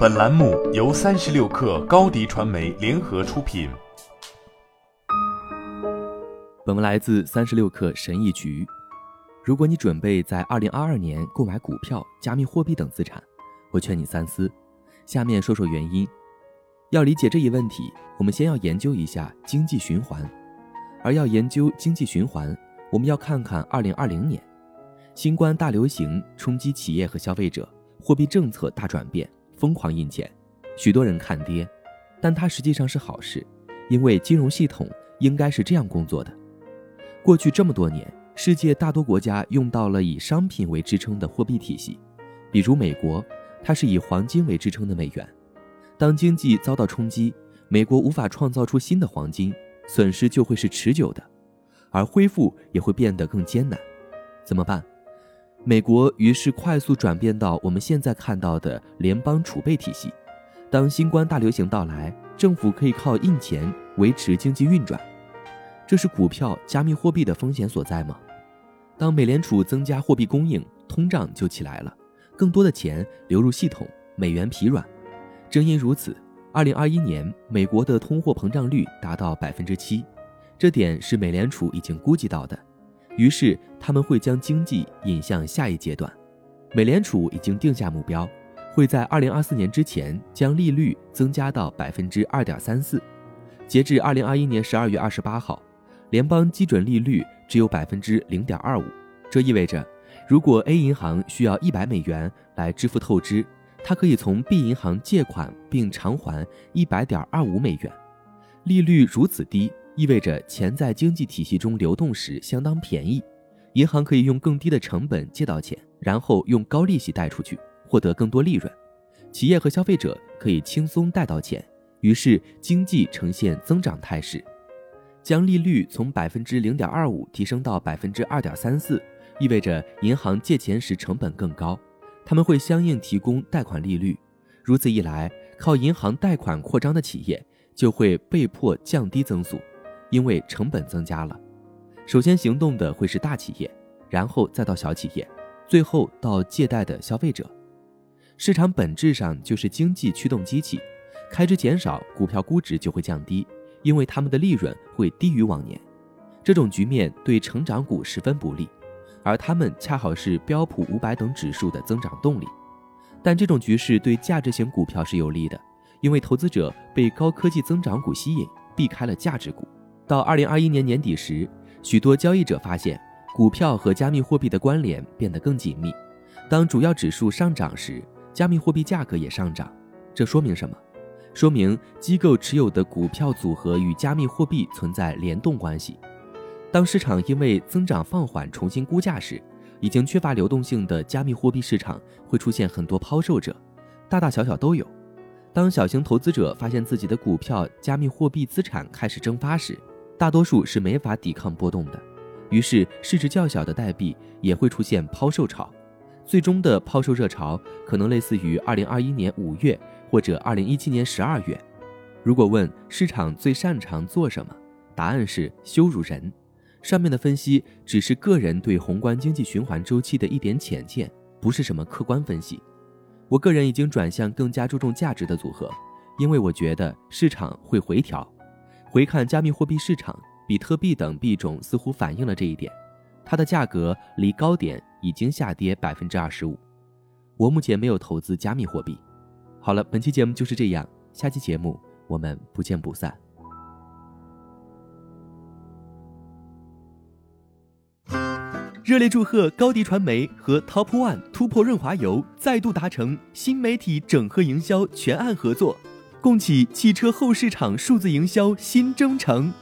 本栏目由三十六氪高低传媒联合出品。本文来自三十六氪神译局。如果你准备在二零二二年购买股票、加密货币等资产，我劝你三思。下面说说原因。要理解这一问题，我们先要研究一下经济循环。而要研究经济循环，我们要看看二零二零年。新冠大流行冲击企业和消费者，货币政策大转变，疯狂印钱，许多人看跌，但它实际上是好事，因为金融系统应该是这样工作的。过去这么多年，世界大多国家用到了以商品为支撑的货币体系，比如美国，它是以黄金为支撑的美元。当经济遭到冲击，美国无法创造出新的黄金，损失就会是持久的，而恢复也会变得更艰难。怎么办？美国于是快速转变到我们现在看到的联邦储备体系。当新冠大流行到来，政府可以靠印钱维持经济运转。这是股票、加密货币的风险所在吗？当美联储增加货币供应，通胀就起来了，更多的钱流入系统，美元疲软。正因如此，二零二一年美国的通货膨胀率达到百分之七，这点是美联储已经估计到的。于是他们会将经济引向下一阶段。美联储已经定下目标，会在二零二四年之前将利率增加到百分之二点三四。截至二零二一年十二月二十八号，联邦基准利率只有百分之零点二五。这意味着，如果 A 银行需要一百美元来支付透支，它可以从 B 银行借款并偿还一百点二五美元。利率如此低。意味着钱在经济体系中流动时相当便宜，银行可以用更低的成本借到钱，然后用高利息贷出去，获得更多利润。企业和消费者可以轻松贷到钱，于是经济呈现增长态势。将利率从百分之零点二五提升到百分之二点三四，意味着银行借钱时成本更高，他们会相应提供贷款利率。如此一来，靠银行贷款扩张的企业就会被迫降低增速。因为成本增加了，首先行动的会是大企业，然后再到小企业，最后到借贷的消费者。市场本质上就是经济驱动机器，开支减少，股票估值就会降低，因为他们的利润会低于往年。这种局面对成长股十分不利，而他们恰好是标普五百等指数的增长动力。但这种局势对价值型股票是有利的，因为投资者被高科技增长股吸引，避开了价值股。到二零二一年年底时，许多交易者发现股票和加密货币的关联变得更紧密。当主要指数上涨时，加密货币价格也上涨。这说明什么？说明机构持有的股票组合与加密货币存在联动关系。当市场因为增长放缓重新估价时，已经缺乏流动性的加密货币市场会出现很多抛售者，大大小小都有。当小型投资者发现自己的股票、加密货币资产开始蒸发时，大多数是没法抵抗波动的，于是市值较小的代币也会出现抛售潮，最终的抛售热潮可能类似于二零二一年五月或者二零一七年十二月。如果问市场最擅长做什么，答案是羞辱人。上面的分析只是个人对宏观经济循环周期的一点浅见，不是什么客观分析。我个人已经转向更加注重价值的组合，因为我觉得市场会回调。回看加密货币市场，比特币等币种似乎反映了这一点，它的价格离高点已经下跌百分之二十五。我目前没有投资加密货币。好了，本期节目就是这样，下期节目我们不见不散。热烈祝贺高迪传媒和 Top One 突破润滑油再度达成新媒体整合营销全案合作。共启汽车后市场数字营销新征程。